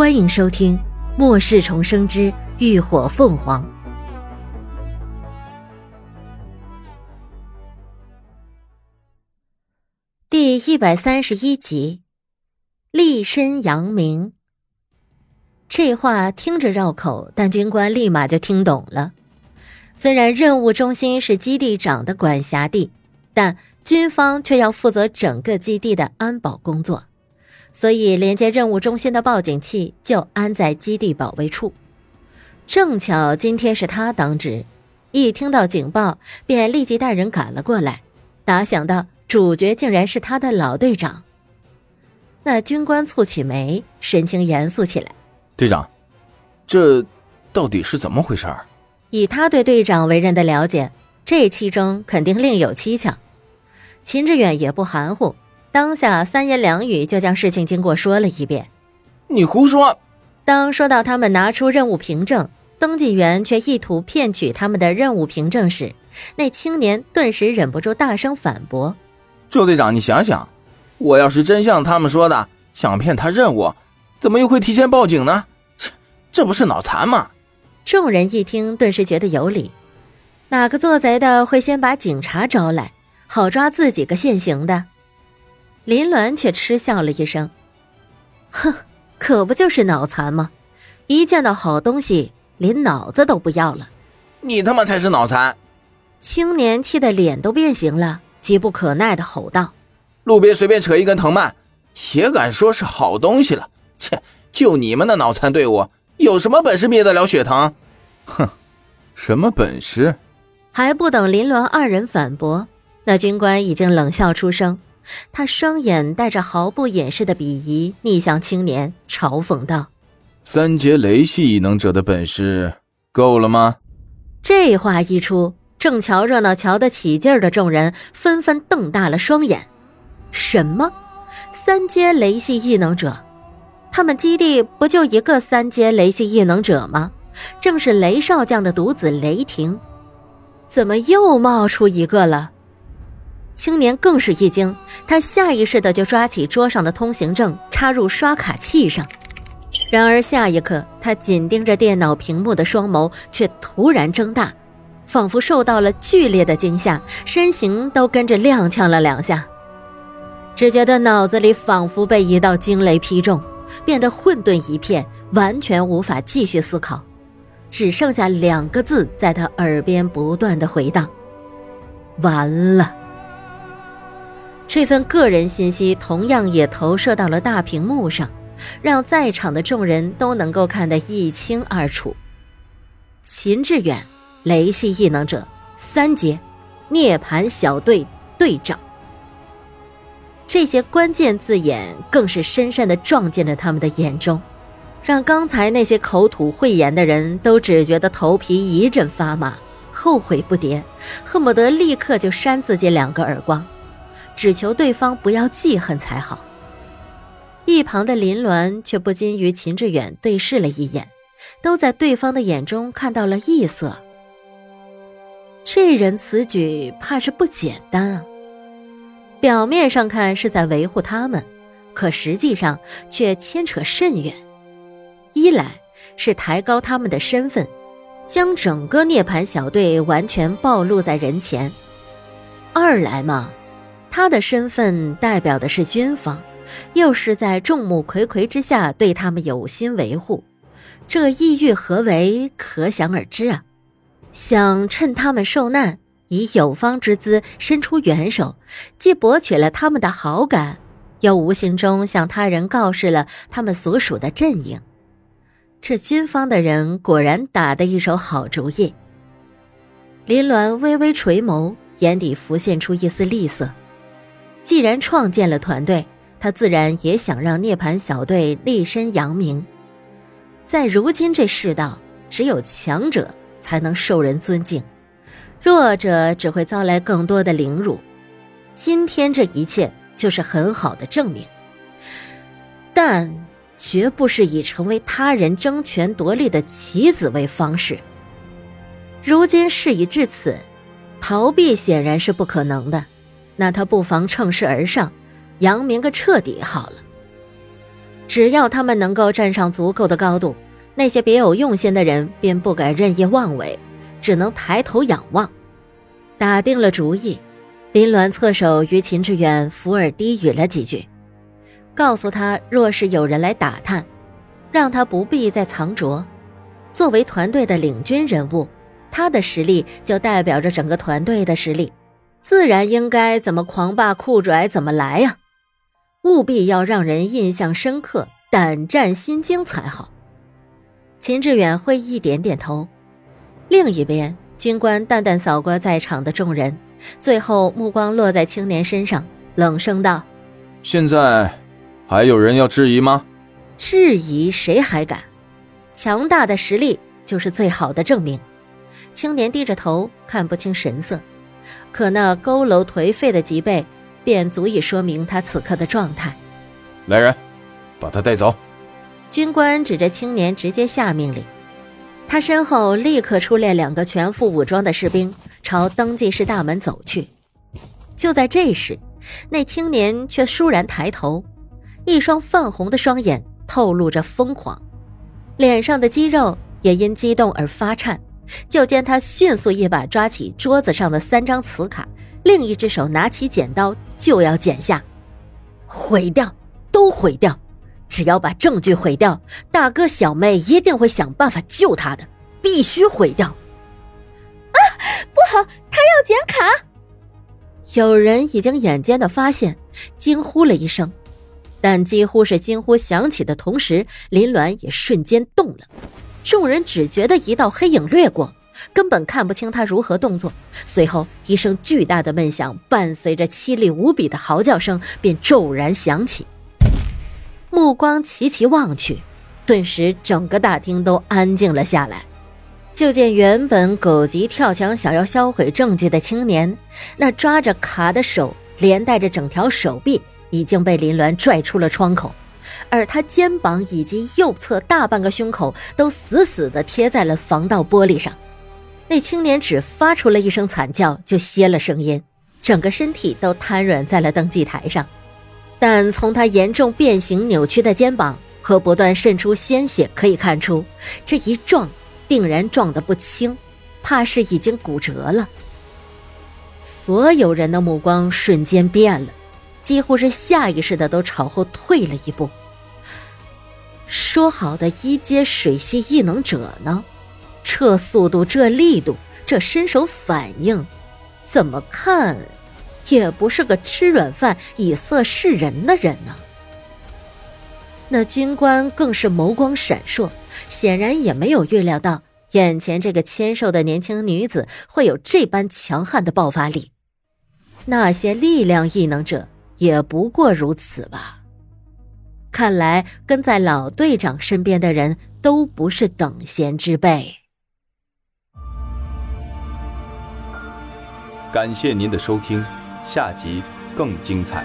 欢迎收听《末世重生之浴火凤凰》第一百三十一集，立身扬名。这话听着绕口，但军官立马就听懂了。虽然任务中心是基地长的管辖地，但军方却要负责整个基地的安保工作。所以，连接任务中心的报警器就安在基地保卫处。正巧今天是他当值，一听到警报，便立即带人赶了过来。哪想到主角竟然是他的老队长。那军官蹙起眉，神情严肃起来：“队长，这到底是怎么回事？”以他对队长为人的了解，这其中肯定另有蹊跷。秦志远也不含糊。当下三言两语就将事情经过说了一遍。你胡说！当说到他们拿出任务凭证，登记员却意图骗取他们的任务凭证时，那青年顿时忍不住大声反驳：“周队长，你想想，我要是真像他们说的想骗他任务，怎么又会提前报警呢？这这不是脑残吗？”众人一听，顿时觉得有理。哪个做贼的会先把警察招来，好抓自己个现行的？林鸾却嗤笑了一声：“哼，可不就是脑残吗？一见到好东西，连脑子都不要了。你他妈才是脑残！”青年气得脸都变形了，急不可耐的吼道：“路边随便扯一根藤蔓，也敢说是好东西了？切！就你们那脑残队伍，有什么本事灭得了血藤？哼，什么本事？”还不等林鸾二人反驳，那军官已经冷笑出声。他双眼带着毫不掩饰的鄙夷，逆向青年，嘲讽道：“三阶雷系异能者的本事够了吗？”这话一出，正瞧热闹、瞧得起劲儿的众人纷纷瞪大了双眼：“什么？三阶雷系异能者？他们基地不就一个三阶雷系异能者吗？正是雷少将的独子雷霆，怎么又冒出一个了？”青年更是一惊，他下意识的就抓起桌上的通行证，插入刷卡器上。然而下一刻，他紧盯着电脑屏幕的双眸却突然睁大，仿佛受到了剧烈的惊吓，身形都跟着踉跄了两下。只觉得脑子里仿佛被一道惊雷劈中，变得混沌一片，完全无法继续思考，只剩下两个字在他耳边不断的回荡：“完了。”这份个人信息同样也投射到了大屏幕上，让在场的众人都能够看得一清二楚。秦志远，雷系异能者，三阶，涅槃小队队长。这些关键字眼更是深深的撞进了他们的眼中，让刚才那些口吐秽言的人都只觉得头皮一阵发麻，后悔不迭，恨不得立刻就扇自己两个耳光。只求对方不要记恨才好。一旁的林鸾却不禁与秦志远对视了一眼，都在对方的眼中看到了异色。这人此举怕是不简单啊！表面上看是在维护他们，可实际上却牵扯甚远。一来是抬高他们的身份，将整个涅槃小队完全暴露在人前；二来嘛。他的身份代表的是军方，又是在众目睽睽之下对他们有心维护，这意欲何为，可想而知啊！想趁他们受难，以有方之姿伸出援手，既博取了他们的好感，又无形中向他人告示了他们所属的阵营。这军方的人果然打的一手好主意。林鸾微微垂眸，眼底浮现出一丝厉色。既然创建了团队，他自然也想让涅槃小队立身扬名。在如今这世道，只有强者才能受人尊敬，弱者只会遭来更多的凌辱。今天这一切就是很好的证明，但绝不是以成为他人争权夺利的棋子为方式。如今事已至此，逃避显然是不可能的。那他不妨乘势而上，扬名个彻底好了。只要他们能够站上足够的高度，那些别有用心的人便不敢任意妄为，只能抬头仰望。打定了主意，林鸾侧手与秦志远伏耳低语了几句，告诉他：若是有人来打探，让他不必再藏拙。作为团队的领军人物，他的实力就代表着整个团队的实力，自然应该怎么狂霸酷拽怎么来呀！务必要让人印象深刻、胆战心惊才好。秦志远会意点点头。另一边，军官淡淡扫过在场的众人，最后目光落在青年身上，冷声道：“现在还有人要质疑吗？质疑谁还敢？强大的实力就是最好的证明。”青年低着头，看不清神色，可那佝偻颓废的脊背。便足以说明他此刻的状态。来人，把他带走。军官指着青年，直接下命令。他身后立刻出列两个全副武装的士兵，朝登记室大门走去。就在这时，那青年却倏然抬头，一双泛红的双眼透露着疯狂，脸上的肌肉也因激动而发颤。就见他迅速一把抓起桌子上的三张磁卡。另一只手拿起剪刀就要剪下，毁掉，都毁掉！只要把证据毁掉，大哥小妹一定会想办法救他的，必须毁掉！啊，不好，他要剪卡！有人已经眼尖的发现，惊呼了一声，但几乎是惊呼响起的同时，林鸾也瞬间动了，众人只觉得一道黑影掠过。根本看不清他如何动作。随后，一声巨大的闷响，伴随着凄厉无比的嚎叫声，便骤然响起。目光齐齐望去，顿时整个大厅都安静了下来。就见原本狗急跳墙想要销毁证据的青年，那抓着卡的手，连带着整条手臂，已经被林鸾拽出了窗口，而他肩膀以及右侧大半个胸口，都死死地贴在了防盗玻璃上。那青年只发出了一声惨叫，就歇了声音，整个身体都瘫软在了登记台上。但从他严重变形、扭曲的肩膀和不断渗出鲜血可以看出，这一撞定然撞得不轻，怕是已经骨折了。所有人的目光瞬间变了，几乎是下意识的都朝后退了一步。说好的一阶水系异能者呢？这速度，这力度，这身手反应，怎么看，也不是个吃软饭、以色示人的人呢。那军官更是眸光闪烁，显然也没有预料到眼前这个纤瘦的年轻女子会有这般强悍的爆发力。那些力量异能者也不过如此吧。看来跟在老队长身边的人都不是等闲之辈。感谢您的收听，下集更精彩。